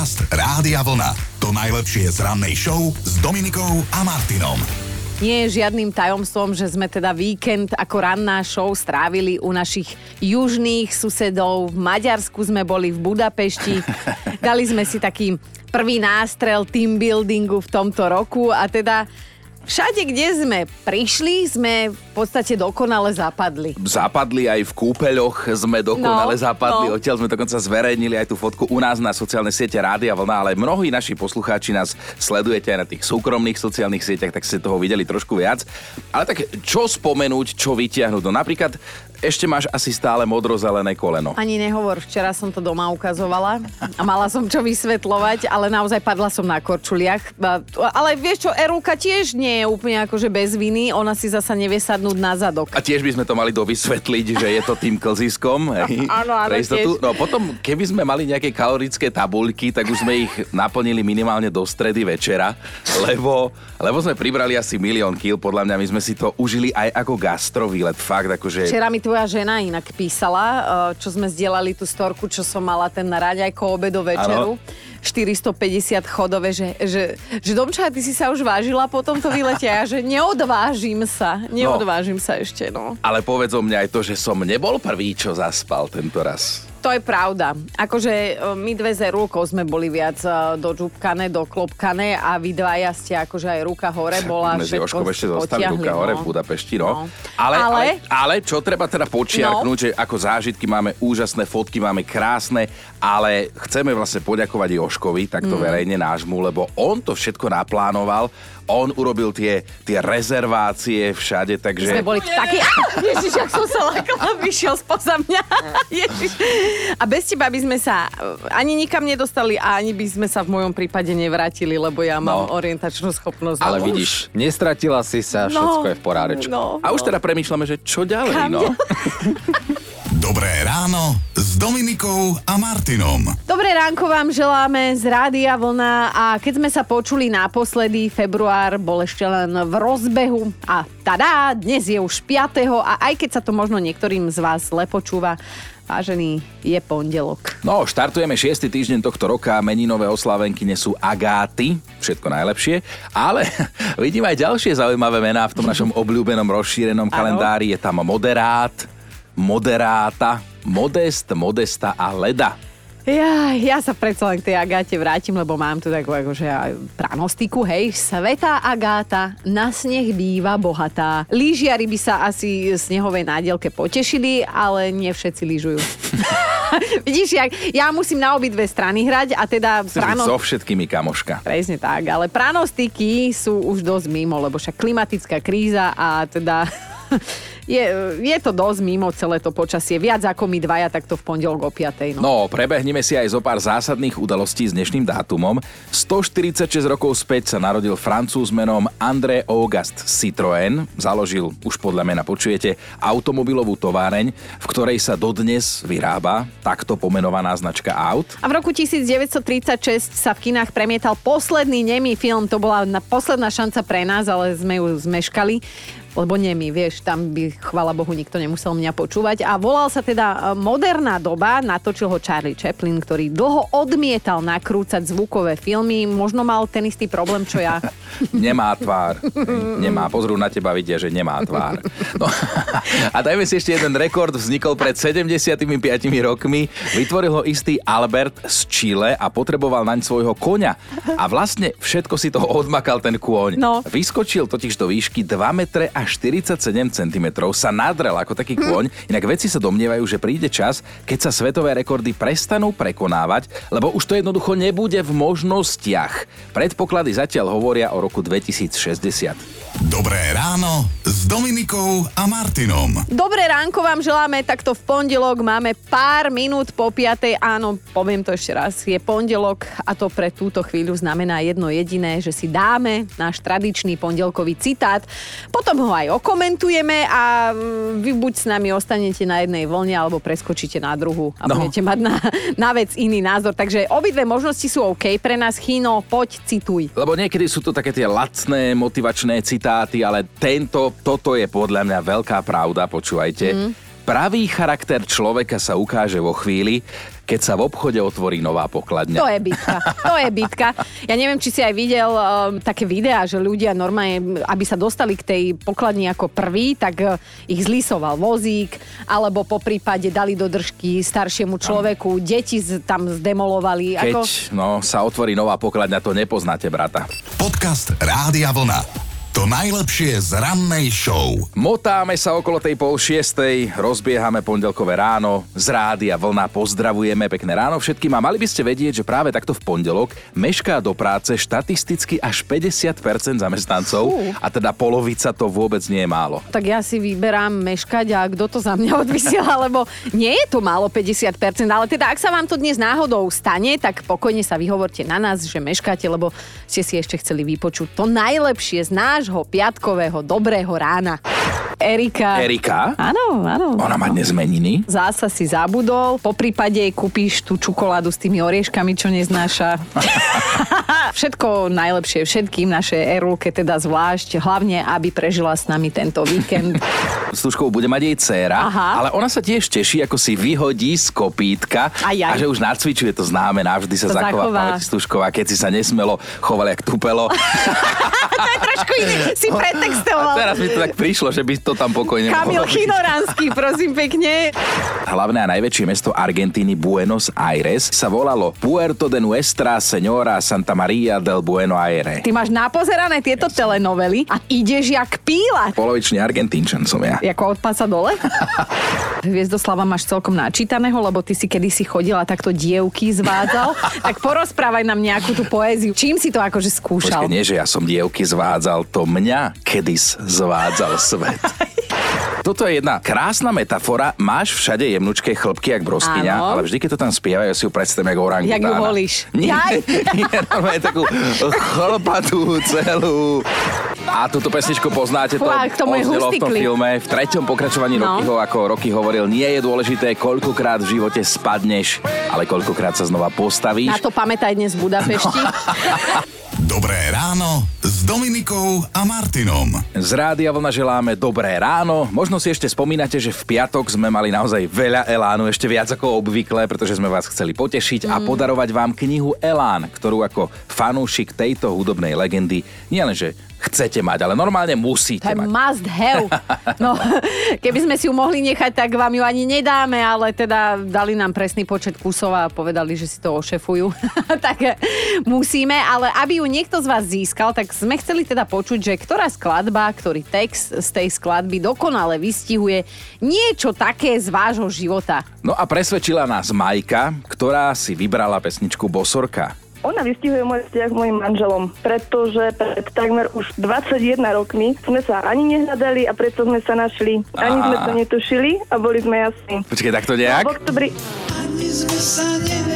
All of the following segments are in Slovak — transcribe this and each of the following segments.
Podcast Rádia Vlna. To najlepšie z rannej show s Dominikou a Martinom. Nie je žiadnym tajomstvom, že sme teda víkend ako ranná show strávili u našich južných susedov. V Maďarsku sme boli v Budapešti. Dali sme si taký prvý nástrel team buildingu v tomto roku a teda Všade, kde sme prišli, sme v podstate dokonale zapadli. Zapadli aj v kúpeľoch, sme dokonale No, zapadli. no. Odtiaľ sme dokonca zverejnili aj tú fotku u nás na sociálnej siete Rádia Vlna, ale mnohí naši poslucháči nás sledujete aj na tých súkromných sociálnych sieťach, tak ste toho videli trošku viac. Ale tak čo spomenúť, čo vytiahnuť? No napríklad ešte máš asi stále modrozelené koleno. Ani nehovor, včera som to doma ukazovala a mala som čo vysvetľovať, ale naozaj padla som na korčuliach. Ale vieš čo, Erulka tiež nie je úplne akože bez viny, ona si zasa nevie sadnúť na zadok. A tiež by sme to mali dovysvetliť, že je to tým klziskom. Áno, áno. No potom, keby sme mali nejaké kalorické tabuľky, tak už sme ich naplnili minimálne do stredy večera, lebo, lebo sme pribrali asi milión kil. Podľa mňa my sme si to užili aj ako gastrovýlet. Fakt, akože... Včera mi tvoja žena inak písala, eh, čo sme zdieľali tú storku, čo som mala ten na raďajko obedo večeru. 450 chodové, že, že, že Domča, ty si sa už vážila po tomto výlete a že neodvážim sa, neodvážim sa ešte, no. Ale povedz o mňa aj to, že som nebol prvý, čo zaspal tento raz. To je pravda. Akože e, my dve z Erulkou sme boli viac e, dožúbkané, doklopkané a vy dvaja ste akože aj ruka hore bola. Medzi všetko Oškom ešte zostali ruka hore no. v Budapešti, no. No. Ale, ale... Ale- Ale, čo treba teda počiarknúť, No. že ako zážitky máme úžasné fotky, máme krásne, ale chceme vlastne poďakovať Joškovi, takto Mm. verejne nášmu, lebo on to všetko naplánoval, on urobil tie, tie rezervácie všade, takže... Sme boli takí... Ježiš, ak som sa lakala, vyšiel spoza mňa. Ježiš. A bez teba by sme sa ani nikam nedostali a ani by sme sa v mojom prípade nevrátili, lebo ja mám No. orientačnú schopnosť. Ale No, vidíš, Nestratila si sa, všetko je v porádečku. No, a už no. teda premýšľame, že čo ďalej, Kam no. Dobré ráno Dominikou a Martinom. Dobré ránko vám želáme z Rádia Vlna a keď sme sa počuli naposledy, február bol ešte len v rozbehu a tada, dnes je už 5. a aj keď sa to možno niektorým z vás zle počúva, vážený, je pondelok. No, štartujeme 6. týždeň tohto roka, meninové oslávenky sú Agáty, všetko najlepšie, ale vidím aj ďalšie zaujímavé mená v tom našom obľúbenom rozšírenom kalendári. Je tam moderát, moderáta, modest, modesta a leda. Ja, ja sa predsa len k tej Agáte vrátim, lebo mám tu takú akože pranostiku, hej. Svetá Agáta na sneh býva bohatá. Lížiari by sa asi snehovej nádielke potešili, ale nie všetci lyžujú. Vidíš, jak, ja musím na obidve strany hrať a teda Chceš prano... so všetkými kamoška. Presne tak, ale pranostiky sú už dosť mimo, lebo však klimatická kríza a teda je, je to dosť mimo celé to počasie. Viac ako my dvaja takto v pondelok o 5. No. No, prebehneme si aj zo pár zásadných udalostí s dnešným dátumom. 146 rokov späť sa narodil francúz menom André Auguste Citroën. Založil, už podľa mena počujete, automobilovú továreň, v ktorej sa dodnes vyrába takto pomenovaná značka aut. A v roku 1936 sa v kinách premietal posledný nemý film. To bola posledná šanca pre nás, ale sme ju zmeškali. Lebo nemý, vieš, tam by, chvala Bohu, nikto nemusel mňa počúvať. A volal sa teda e, Moderná doba, natočil ho Charlie Chaplin, ktorý dlho odmietal nakrúcať zvukové filmy. Možno mal ten istý problém, čo ja. Nemá tvár. Nemá. Pozrú na teba, vidia, že nemá tvár. No. A dajme si ešte jeden rekord. Vznikol pred 75 rokmi. Vytvoril ho istý Albert z Chile a potreboval naň svojho koňa. A vlastne všetko si toho odmakal ten kôň. No. Vyskočil totiž do výšky 2 metre a 47 cm. Sa nadrel ako taký kôň. Inak vedci sa domnievajú, že príde čas, keď sa svetové rekordy prestanú prekonávať, lebo už to jednoducho nebude v možnostiach. Predpoklady zatiaľ hovoria o roku 2060. Dobré ráno s Dominikou a Martinom. Dobré ránko vám želáme, takto v pondelok máme pár minút po piatej. Áno, poviem to ešte raz, je pondelok a to pre túto chvíľu znamená jedno jediné, že si dáme náš tradičný pondelkový citát, potom ho aj okomentujeme a mm, vy buď s nami ostanete na jednej vlne, alebo preskočíte na druhú a No. budete mať na, na vec iný názor. Takže obidve možnosti sú OK pre nás. Chino, poď, cituj. Lebo niekedy sú to také tie lacné motivačné citáty, ale tento, toto je podľa mňa veľká pravda, počúvajte. Mm. Pravý charakter človeka sa ukáže vo chvíli, keď sa v obchode otvorí nová pokladňa. To je bitka. To je bitka. Ja neviem, či si aj videl um, také videá, že ľudia normálne, aby sa dostali k tej pokladni ako prvý, tak uh, ich zlisoval vozík, alebo po prípade dali do držky staršiemu človeku, deti z, tam zdemolovali. Keď Ako... no, sa otvorí nová pokladňa, to nepoznáte, brata. Podcast Rádia Vlna. To najlepšie z rannej show. Motáme sa okolo tej pol šiestej, rozbiehame pondelkové ráno, z rádia vlna pozdravujeme, pekné ráno všetkým a mali by ste vedieť, že práve takto v pondelok mešká do práce štatisticky až 50% zamestnancov Fú. a teda polovica to vôbec nie je málo. Tak ja si vyberám meškať a kto to za mňa odvysiela, lebo nie je to málo 50%, ale teda ak sa vám to dnes náhodou stane, tak pokojne sa vyhovorte na nás, že meškáte, lebo ste si ešte chceli vypočuť to najlepšie z nášho piatkového dobrého rána. Erika. Erika? Áno, áno. Ona má dnes meniny. Zasa si zabudol, po prípade jej kúpiš tú čokoládu s tými orieškami, čo neznáša. Všetko najlepšie všetkým, naše Erulke teda zvlášť, hlavne, aby prežila s nami tento víkend. S Tuškou bude mať jej dcéra, Aha. ale ona sa tiež teší, ako si vyhodí z kopítka Aj, aj. a že už nacvičuje to známe, navždy sa To zachová zachová. pamäť Stužková, keď si sa nesmelo choval jak tupelo. to je trošku iný, si A pretextoval. teraz mi to tak prišlo, že by to tam pokojne Kamil. Chinoranský, prosím pekne. Hlavné a najväčšie mesto Argentíny Buenos Aires sa volalo Puerto de Nuestra Señora Santa Maria del Bueno Aire. Ty máš napozerané tieto telenovely a ideš jak píla. Polovičný Argentínčan som ja. Jako od pása dole? Hviezdoslava máš celkom načítaného, lebo ty si kedysi chodila takto dievky zvádzal. tak porozprávaj nám nejakú tú poéziu. Čím si to akože skúšal? Počkej, nie, že ja som dievky zvádzal, to mňa kedys zvádzal svet. Toto je jedna krásna metafora. Máš všade jemnučké chlpky, jak broskyňa, Áno. ale vždy, keď to tam spievajú, si ju predstavím ako orangutána. Jak ju holíš. Nie, nie, normálne takú chlpatú celú. A túto pesničku poznáte, to Fú, a k tomu je odznelo v tom filme. V treťom pokračovaní No. Rockyho, ako Rocky hovoril, nie je dôležité, koľkokrát v živote spadneš, ale koľkokrát sa znova postavíš. Na to pamätaj dnes v Budapešti. Dobré ráno s Dominikou a Martinom. Z Rádia Vlna želáme dobré ráno. Možno si ešte spomínate, že v piatok sme mali naozaj veľa elánu, ešte viac ako obvykle, pretože sme vás chceli potešiť Mm. a podarovať vám knihu Elán, ktorú ako fanúšik tejto hudobnej legendy nielenže chcete mať, ale normálne musíte To mať. must have. No, keby sme si ju mohli nechať, tak vám ju ani nedáme, ale teda dali nám presný počet kusov a povedali, že si to ošefujú. tak musíme, ale aby ju niekto z vás získal, tak sme chceli teda počuť, že ktorá skladba, ktorý text z tej skladby dokonale vystihuje niečo také z vášho života. No a presvedčila nás Majka, ktorá si vybrala pesničku Bosorka. Ona vystihuje môj vzťah s mojim manželom, pretože pred takmer už 21 rokmi sme sa ani nehľadali a preto sme sa našli. Ani sme to netušili a boli sme jasní. Počkej, tak to A nejak? v oktobri,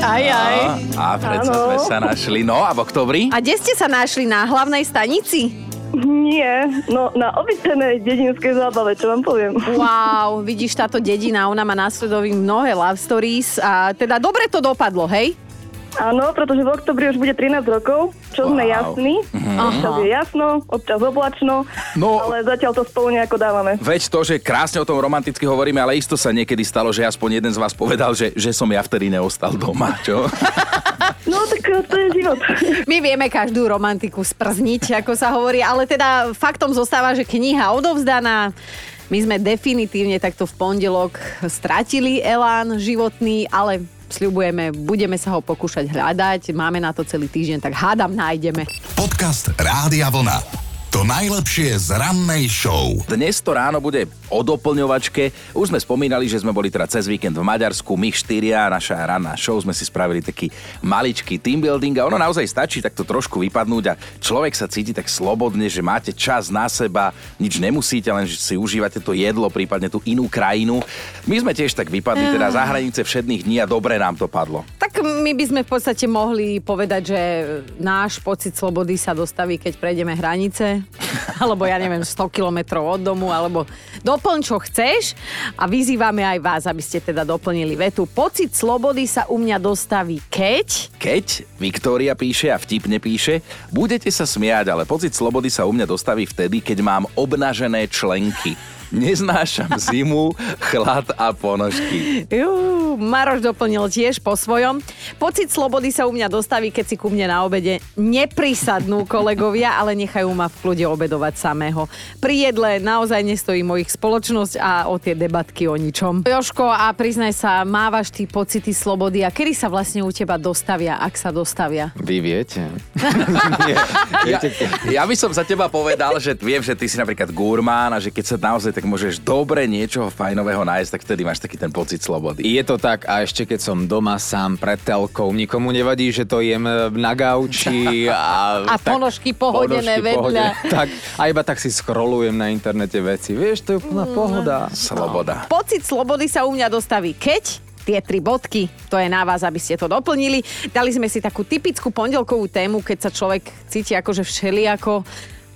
Aj, aj. A, a Áno. sme sa našli. No a v oktobri? A kde ste sa našli? Na hlavnej stanici? nie, no na obyčajnej dedinskej zábave, čo vám poviem. Wow, vidíš táto dedina, ona má následový mnohé love stories a teda dobre to dopadlo, hej? Áno, pretože v oktobri už bude 13 rokov, čo sme Wow. jasní. Občas je jasno, občas oblačno, No. ale zatiaľ to spolu nejako dávame. Veď to, že krásne o tom romanticky hovoríme, ale isto sa niekedy stalo, že aspoň jeden z vás povedal, že, že som ja vtedy neostal doma, čo? No tak eh, to je život. My vieme každú romantiku sprzniť, ako sa hovorí, ale teda faktom zostáva, že kniha odovzdaná. My sme definitívne takto v pondelok stratili elán životný, ale sľubujeme, budeme sa ho pokúšať hľadať. Máme na to celý týždeň, tak hádam nájdeme. Podcast Rádia Vlna. To najlepšie z rannej show. Dnes to ráno bude o doplňovačke. Už sme spomínali, že sme boli teda cez víkend v Maďarsku, my štyria, naša ranná show, sme si spravili taký maličký team building a ono naozaj stačí takto trošku vypadnúť a človek sa cíti tak slobodne, že máte čas na seba, nič nemusíte, len že si užívate to jedlo, prípadne tú inú krajinu. My sme tiež tak vypadli teda za hranice všedných dní a dobre nám to padlo. Tak my by sme v podstate mohli povedať, že náš pocit slobody sa dostaví, keď prejdeme hranice, alebo ja neviem, 100 kilometrov od domu, alebo doplň, čo chceš a vyzývame aj vás, aby ste teda doplnili vetu. Pocit slobody sa u mňa dostaví, keď... Keď, Viktória píše a vtipne píše, budete sa smiať, ale pocit slobody sa u mňa dostaví vtedy, keď mám obnažené členky. Neznášam zimu, chlad a ponožky. Jú, Maroš doplnil tiež po svojom. Pocit slobody sa u mňa dostaví, keď si ku mne na obede neprisadnú kolegovia, ale nechajú ma v kľude obedovať samého. Pri jedle naozaj nestojí mojich spoločnosť a o tie debatky o ničom. Joško, a priznaj sa, mávaš ty pocity slobody a kedy sa vlastne u teba dostavia, ak sa dostavia? Vy viete. Ja, ja by som za teba povedal, že viem, že ty si napríklad gurmán a že keď sa naozaj tak môžeš dobre niečoho fajnového nájsť, tak vtedy máš taký ten pocit slobody. Je to tak a ešte keď som doma sám pred telkou, nikomu nevadí, že to jem na gauči a... A ponožky pohodené ponožky vedľa. pohodené. Tak, a iba tak si scrollujem na internete veci. Vieš, to je úplná pohoda. Sloboda. Pocit slobody sa u mňa dostaví keď tie tri bodky, to je na vás, aby ste to doplnili. Dali sme si takú typickú pondelkovú tému, keď sa človek cíti akože všeliako,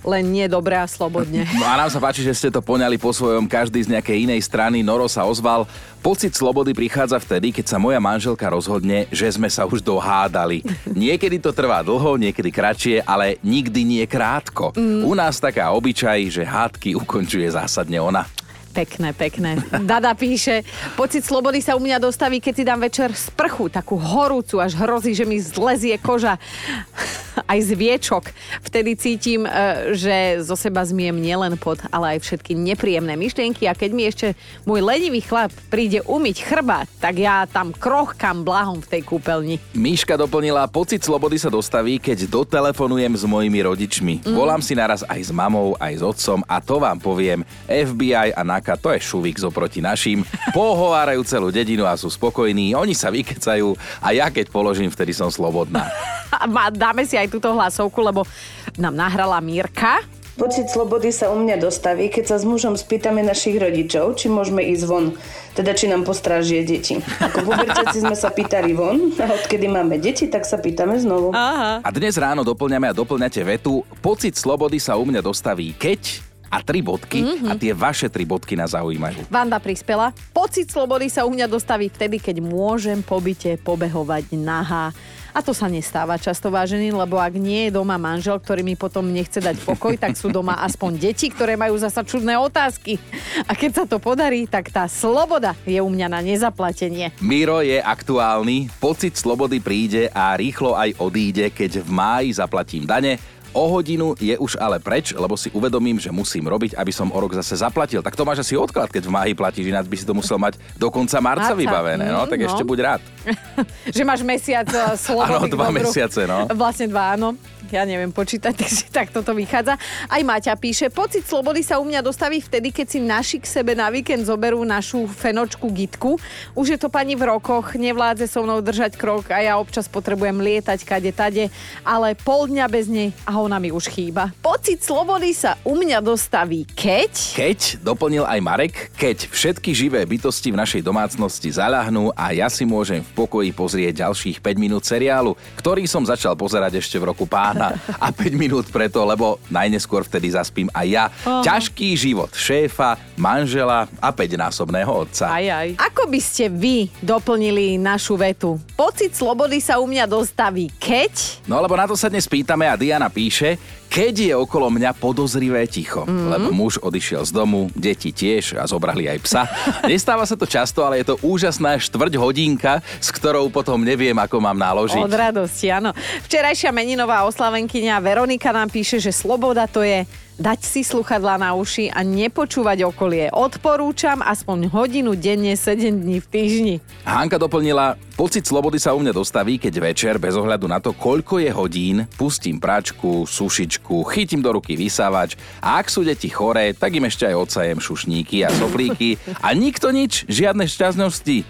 len nie dobre a slobodne. No a nám sa páči, že ste to poňali po svojom, každý z nejakej inej strany. Noro sa ozval. Pocit slobody prichádza vtedy, keď sa moja manželka rozhodne, že sme sa už dohádali. Niekedy to trvá dlho, niekedy kratšie, ale nikdy nie krátko. Mm. U nás taká obyčaj, že hádky ukončuje zásadne ona. Pekné, pekné. Dada píše, pocit slobody sa u mňa dostaví, keď si dám večer sprchu, takú horúcu, až hrozí, že mi zlezie koža. Aj z viečok. Vtedy cítim, e, že zo seba zmiem nielen pot, ale aj všetky nepríjemné myšlienky a keď mi ešte môj lenivý chlap príde umyť chrbát, tak ja tam krochkam blahom v tej kúpeľni. Míška doplnila, pocit slobody sa dostaví, keď dotelefonujem s mojimi rodičmi. Mm. Volám si naraz aj s mamou, aj s otcom a to vám poviem, FBI a NAKA to je šuvik zoproti našim. Pohovárajú celú dedinu a sú spokojní, oni sa vykecajú a ja keď položím, vtedy som slobodná. Dáme si aj túto hlasovku, lebo nám nahrala Mírka. Pocit slobody sa u mňa dostaví, keď sa s mužom spýtame našich rodičov, či môžeme ísť von, teda či nám postrážie deti. Ako puberťaci sme sa pýtali von a odkedy máme deti, tak sa pýtame znovu. Aha. A dnes ráno doplňame a doplňate vetu, pocit slobody sa u mňa dostaví keď a tri bodky mm-hmm. a tie vaše tri bodky nás zaujímajú. Vanda prispela. Pocit slobody sa u mňa dostaví vtedy, keď môžem po byte pobehovať nahá. A to sa nestáva často, vážený, lebo ak nie je doma manžel, ktorý mi potom nechce dať pokoj, tak sú doma aspoň deti, ktoré majú zasa čudné otázky. A keď sa to podarí, tak tá sloboda je u mňa na nezaplatenie. Miro je aktuálny, pocit slobody príde a rýchlo aj odíde, keď v máji zaplatím dane. O hodinu je už ale preč, lebo si uvedomím, že musím robiť, aby som o rok zase zaplatil. Tak to máš asi odklad, keď v máji platíš, ináč by si to musel mať do konca marca, Marca, vybavené. No, tak no. ešte buď rád. že máš mesiac eh, slobody. Áno, dva mesiace, no. Vlastne dva, áno. Ja neviem počítať, takže tak toto vychádza. Aj Maťa píše, pocit slobody sa u mňa dostaví vtedy, keď si naši k sebe na víkend zoberú našu fenočku Gitku. Už je to pani v rokoch, nevládze so mnou držať krok a ja občas potrebujem lietať kade tade, ale pol dňa bez nej a ona mi už chýba. Pocit slobody sa u mňa dostaví, keď... Keď, doplnil aj Marek, keď všetky živé bytosti v našej domácnosti zaľahnú a ja si môžem v pokoji pozrieť ďalších 5 minút seriálu, ktorý som začal pozerať ešte v roku pána a 5 minút preto, lebo najneskôr vtedy zaspím aj ja. Aha. Ťažký život šéfa, manžela a 5-násobného otca. Aj, aj. Ako by ste vy doplnili našu vetu? Pocit slobody sa u mňa dostaví, keď... No lebo na to sa dnes pýtame a Diana píše, keď je okolo mňa podozrivé ticho, Mhm. mm. lebo muž odišiel z domu, deti tiež a zobrali aj psa. Nestáva sa to často, ale je to úžasná štvrť hodinka, s ktorou potom neviem, ako mám naložiť. Od radosti, áno. Včerajšia meninová oslavenkyňa Veronika nám píše, že sloboda to je dať si sluchadlá na uši a nepočúvať okolie. Odporúčam aspoň hodinu denne, 7 dní v týždni. Hanka doplnila, pocit slobody sa u mňa dostaví, keď večer, bez ohľadu na to, koľko je hodín, pustím práčku, sušičku, chytím do ruky vysávač a ak sú deti choré, tak im ešte aj odsajem šušníky a soplíky a nikto nič, žiadne šťastnosti.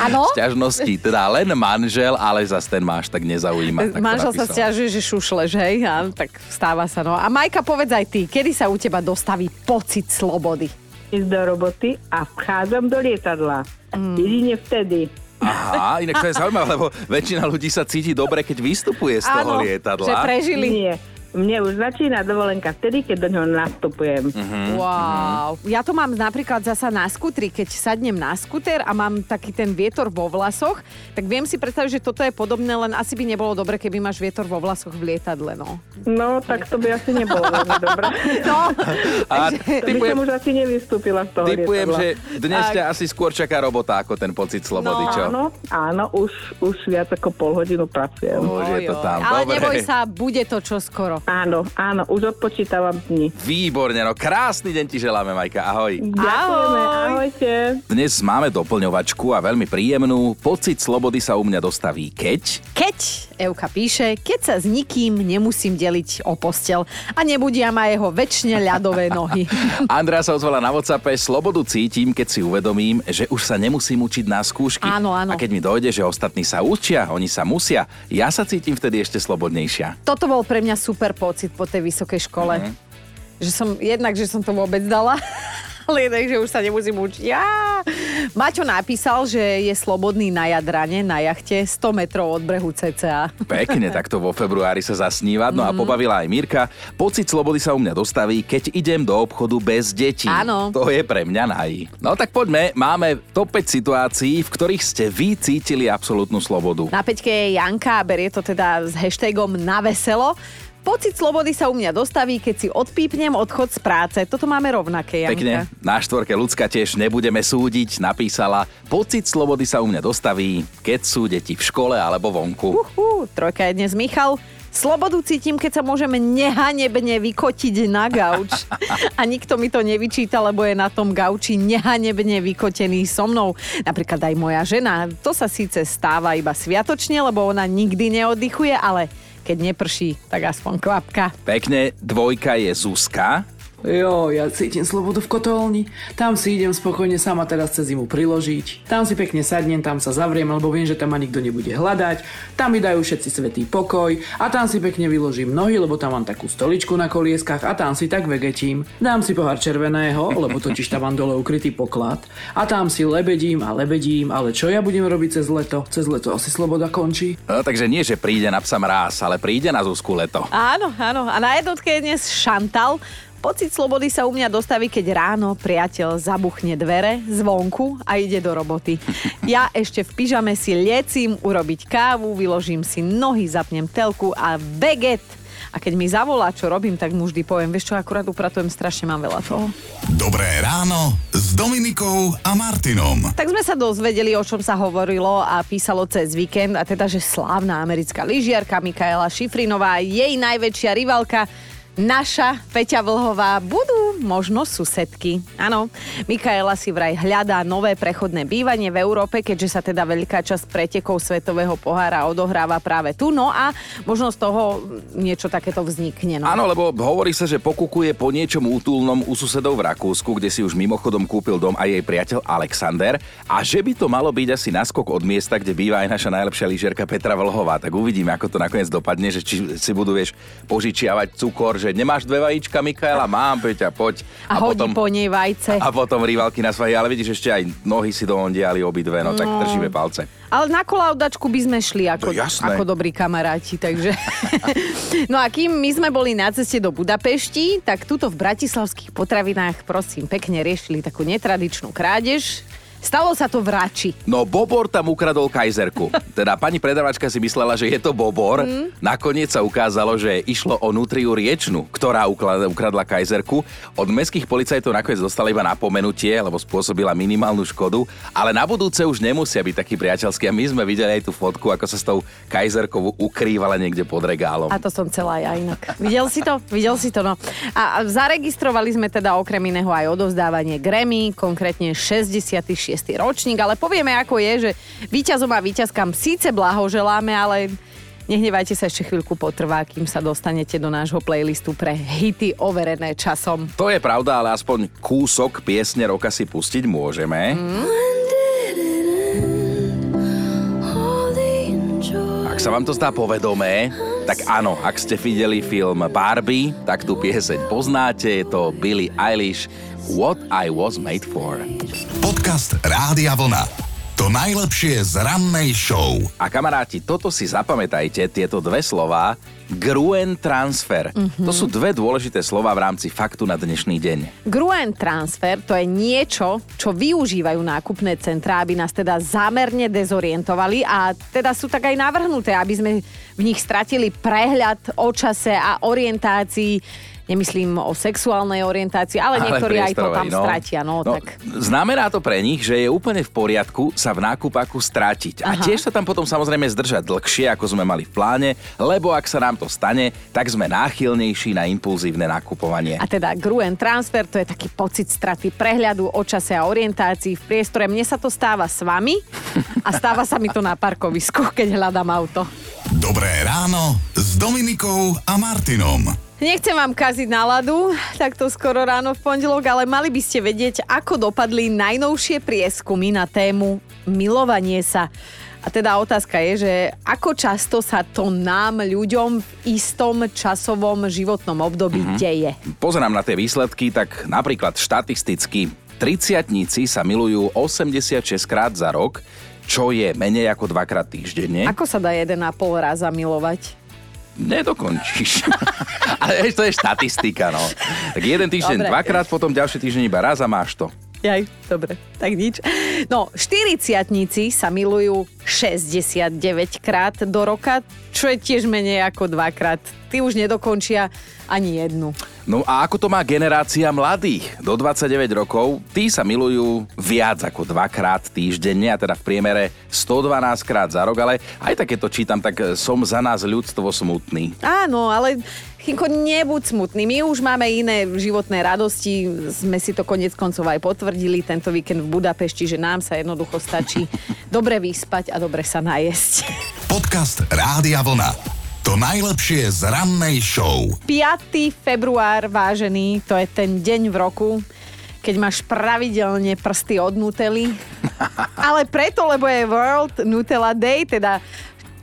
Áno? Šťažnosti, teda len manžel, ale zas ten máš tak nezaujíma. Tak Manžel sa stiažuje, že šušleš, hej? A, tak stáva sa, no. A Majka, povedz aj ty, kedy sa u teba dostaví pocit slobody? ísť do roboty a vchádzam do lietadla. Mm. Jedine vtedy. Aha, inak to je zaujímavé, lebo väčšina ľudí sa cíti dobre, keď vystupuje z toho Áno, lietadla. že prežili. Nie. Mne už začína dovolenka vtedy, keď do ňoho nastupujem. Mhm. Wow. Ja to mám napríklad zasa na skutri, keď sadnem na skuter a mám taký ten vietor vo vlasoch, tak viem si predstaviť, že toto je podobné, len asi by nebolo dobre, keby máš vietor vo vlasoch v lietadle, no. No, tak to by asi nebolo veľmi dobré. No, A To by typujem, som už asi nevystúpila z toho typujem lietadla. že dnes ťa asi skôr čaká robota ako ten pocit slobody, No, čo? Áno, áno, už, už viac ako pol hodinu pracujem. Už je to tam. Ale Dobre. neboj sa, bude to čoskoro. Áno, áno, už odpočítavam dni. Výborne, no krásny deň ti želáme, Majka, ahoj. Ďakujeme, Ahoj. ahojte. Dnes máme doplňovačku a veľmi príjemnú. Pocit slobody sa u mňa dostaví keď... Keď, Euka píše, keď sa s nikým nemusím deliť o postel a nebudia ma jeho väčšine ľadové nohy. Andrea sa ozvala na WhatsAppe, slobodu cítim, keď si uvedomím, že už sa nemusím učiť na skúšky. Áno, áno. A keď mi dojde, že ostatní sa učia, oni sa musia, ja sa cítim vtedy ešte slobodnejšia. Toto bol pre mňa super pocit po tej vysokej škole. Mhm. Že som, jednak, že som to vôbec dala, ale jednak, že už sa nemusím učiť. Ja. Maťo napísal, že je slobodný na Jadrane, na jachte, 100 metrov od brehu CCA. Pekne takto vo februári sa zasníva, no Mhm. a pobavila aj Mirka. Pocit slobody sa u mňa dostaví, keď idem do obchodu bez detí. Áno. To je pre mňa naj. No tak poďme, máme top 5 situácií, v ktorých ste vy cítili absolútnu slobodu. Na peťke je Janka berie to teda s hashtagom na veselo. Pocit slobody sa u mňa dostaví, keď si odpípnem odchod z práce. Toto máme rovnaké, Janka. Pekne. Na štvorke ľudská tiež nebudeme súdiť, napísala. Pocit slobody sa u mňa dostaví, keď sú deti v škole alebo vonku. Uhú, trojka je dnes Michal. Slobodu cítim, keď sa môžeme nehanebne vykotiť na gauč. A nikto mi to nevyčíta, lebo je na tom gauči nehanebne vykotený so mnou. Napríklad aj moja žena. To sa síce stáva iba sviatočne, lebo ona nikdy neoddychuje, ale keď neprší, tak aspoň kvapka. Pekne, dvojka je Zuzka. Jo, ja cítim slobodu v kotolni. Tam si idem spokojne sama teraz cez zimu priložiť. Tam si pekne sadnem, tam sa zavriem, lebo viem, že tam ma nikto nebude hľadať. Tam mi dajú všetci svetý pokoj a tam si pekne vyložím nohy, lebo tam mám takú stoličku na kolieskách a tam si tak vegetím. Dám si pohár červeného, lebo totiž tam mám dole ukrytý poklad. A tam si lebedím a lebedím, ale čo ja budem robiť cez leto? Cez leto asi sloboda končí. No, takže nie, že príde na psa mráz, ale príde na Zuzku leto. Áno, áno. A na jednotke je dnes Šantal. Pocit slobody sa u mňa dostaví, keď ráno priateľ zabuchne dvere zvonku a ide do roboty. Ja ešte v pyžame si liecím urobiť kávu, vyložím si nohy, zapnem telku a veget. A keď mi zavolá, čo robím, tak mu vždy poviem, vieš čo, akurát upratujem, strašne mám veľa toho. Dobré ráno s Dominikou a Martinom. Tak sme sa dozvedeli, o čom sa hovorilo a písalo cez víkend, a teda, že slávna americká lyžiarka Mikaela Šifrinová, jej najväčšia rivalka, naša Peťa Vlhová budú možno susedky. Áno, Mikaela si vraj hľadá nové prechodné bývanie v Európe, keďže sa teda veľká časť pretekov Svetového pohára odohráva práve tu. No a možno z toho niečo takéto vznikne. No. Áno, lebo hovorí sa, že pokukuje po niečom útulnom u susedov v Rakúsku, kde si už mimochodom kúpil dom aj jej priateľ Alexander a že by to malo byť asi naskok od miesta, kde býva aj naša najlepšia lyžiarka Petra Vlhová. Tak uvidíme, ako to nakoniec dopadne, že či si budú, vieš, požičiavať cukor, že nemáš dve vajíčka, Mikaela? Mám, Peťa, poď. A, hodí po nej vajce. a potom rivalky na svahy, ale vidíš, ešte aj nohy si do diali obidve, no, tak držíme palce. Ale na kolaudačku by sme šli ako, No jasné. ako dobrí kamaráti, takže... no a kým my sme boli na ceste do Budapešti, tak tuto v bratislavských potravinách prosím pekne riešili takú netradičnú krádež. Stalo sa to v Rači. No Bobor tam ukradol kajzerku. Teda pani predavačka si myslela, že je to Bobor. Mm. Nakoniec sa ukázalo, že išlo o nutriu riečnu, ktorá ukradla kajzerku. Od mestských policajtov nakoniec dostala iba napomenutie, lebo spôsobila minimálnu škodu. Ale na budúce už nemusia byť takí priateľskí. A my sme videli aj tú fotku, ako sa s tou kajzerkou ukrývala niekde pod regálom. A to som celá ja inak. Videl si to? Videl si to, no. A zaregistrovali sme teda okrem iného aj odovzdávanie Grammy, konkrétne 66. ročník, ale povieme ako je, že víťazom a víťazkám síce blahoželáme, ale nehnevajte sa ešte chvíľku potrvá, kým sa dostanete do nášho playlistu pre hity overené časom. To je pravda, ale aspoň kúsok piesne roka si pustiť môžeme. Ak sa vám to zdá povedomé, tak áno, ak ste videli film Barbie, tak tú pieseň poznáte, je to Billie Eilish What I Was Made For. Podcast Rádia Vlna. To najlepšie z rannej show. A kamaráti, toto si zapamätajte, tieto dve slova. Gruen transfer. Mm-hmm. To sú dve dôležité slova v rámci faktu na dnešný deň. Gruen transfer to je niečo, čo využívajú nákupné centrá, aby nás teda zámerne dezorientovali a teda sú tak aj navrhnuté, aby sme v nich stratili prehľad o čase a orientácii nemyslím o sexuálnej orientácii, ale, ale niektorí aj to tam no. stratia. No, no, tak. Znamená to pre nich, že je úplne v poriadku sa v nákupaku strátiť. Aha. A tiež sa tam potom samozrejme zdržať dlhšie, ako sme mali v pláne, lebo ak sa nám to stane, tak sme náchylnejší na impulzívne nakupovanie. A teda Gruen Transfer, to je taký pocit straty prehľadu o čase a orientácii v priestore. Mne sa to stáva s vami a stáva sa mi to na parkovisku, keď hľadám auto. Dobré ráno s Dominikou a Martinom. Nechcem vám kaziť náladu, takto skoro ráno v pondelok, ale mali by ste vedieť, ako dopadli najnovšie prieskumy na tému milovanie sa. A teda otázka je, že ako často sa to nám, ľuďom v istom časovom životnom období mm-hmm. deje? Pozerám na tie výsledky, tak napríklad štatisticky 30 sa milujú 86 krát za rok, čo je menej ako dvakrát týždenne. Ako sa dá 1,5 raza milovať? Nedokončíš. Ale to je štatistika, no. Tak jeden týždeň Dobre. dvakrát, potom ďalší týždeň iba raz a máš to. Jaj, dobre, tak nič. No, 40 sa milujú 69 krát do roka, čo je tiež menej ako dvakrát. Ty už nedokončia ani jednu. No a ako to má generácia mladých? Do 29 rokov, tí sa milujú viac ako dvakrát týždenne, a teda v priemere 112 krát za rok, ale aj takéto čítam, tak som za nás ľudstvo smutný. Áno, ale Chinko, nebuď smutný. My už máme iné životné radosti. Sme si to konec koncov aj potvrdili tento víkend v Budapešti, že nám sa jednoducho stačí dobre vyspať a dobre sa najesť. Podcast Rádia Vlna. To najlepšie z rannej show. 5. február, vážený, to je ten deň v roku, keď máš pravidelne prsty od Nutelly. Ale preto, lebo je World Nutella Day, teda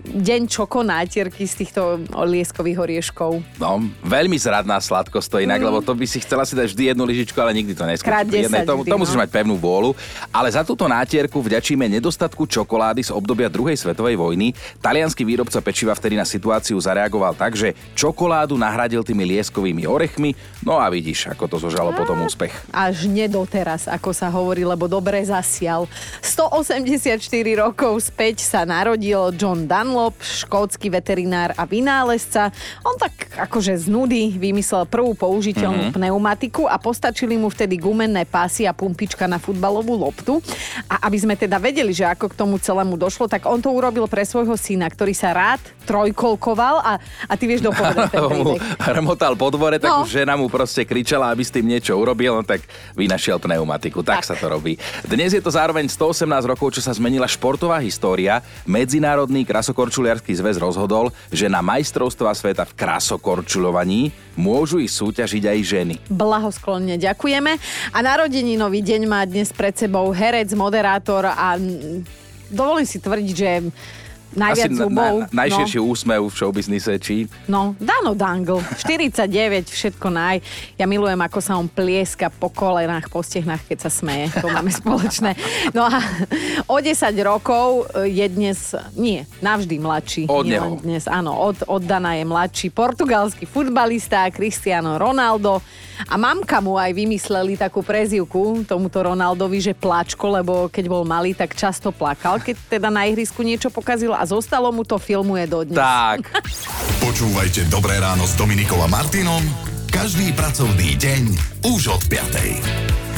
deň čoko nátierky z týchto lieskových orieškov. No, veľmi zradná sladkosť to inak, mm. lebo to by si chcela si dať vždy jednu lyžičku, ale nikdy to neskočí. Krát 10 jednej, to, to musíš no. mať pevnú vôľu. Ale za túto nátierku vďačíme nedostatku čokolády z obdobia druhej svetovej vojny. Talianský výrobca pečiva vtedy na situáciu zareagoval tak, že čokoládu nahradil tými lieskovými orechmi. No a vidíš, ako to zožalo potom úspech. Až nedoteraz, ako sa hovorí, lebo dobre zasial. 184 rokov späť sa narodil John Dunn Dunlop, škótsky veterinár a vynálezca. On tak akože z nudy vymyslel prvú použiteľnú mm-hmm. pneumatiku a postačili mu vtedy gumenné pásy a pumpička na futbalovú loptu. A aby sme teda vedeli, že ako k tomu celému došlo, tak on to urobil pre svojho syna, ktorý sa rád trojkolkoval a, a ty vieš dopovedať ten príbeh. Hrmotal po dvore, tak no. žena mu proste kričala, aby s tým niečo urobil, no tak vynašiel pneumatiku. Tak, tak sa to robí. Dnes je to zároveň 118 rokov, čo sa zmenila športová história. Medzinárodný krasok krasokorčuliarský zväz rozhodol, že na majstrovstva sveta v krasokorčulovaní môžu ich súťažiť aj ženy. Blahosklonne ďakujeme. A narodeninový deň má dnes pred sebou herec, moderátor a dovolím si tvrdiť, že Najviac Asi zubov. Na, na, najširší no. úsmev v showbiznise, či? No, Dano Dangle, 49, všetko naj. Ja milujem, ako sa on plieska po kolenách, po stehnách, keď sa smeje. To máme spoločné. No a o 10 rokov je dnes, nie, navždy mladší. Od neho. Dnes, áno, od, od Dana je mladší portugalský futbalista Cristiano Ronaldo. A mamka mu aj vymysleli takú prezivku tomuto Ronaldovi, že plačko, lebo keď bol malý, tak často plakal, keď teda na ihrisku niečo pokazil a zostalo mu to filmuje dodnes. Tak. Počúvajte Dobré ráno s Dominikom a Martinom každý pracovný deň už od 5.